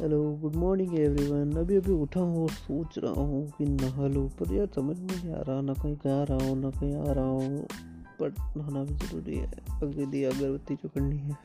Hello good morning everyone अभी अभी उठा हूँ और सोच रहा हूँ कि नहा लूँ, पर यार समझ में नहीं आ रहा, ना कहीं जा रहा हूँ, ना कहीं आ रहा हूँ बट नहाना भी ज़रूरी है। अगले दी अगरबत्ती जो करनी है।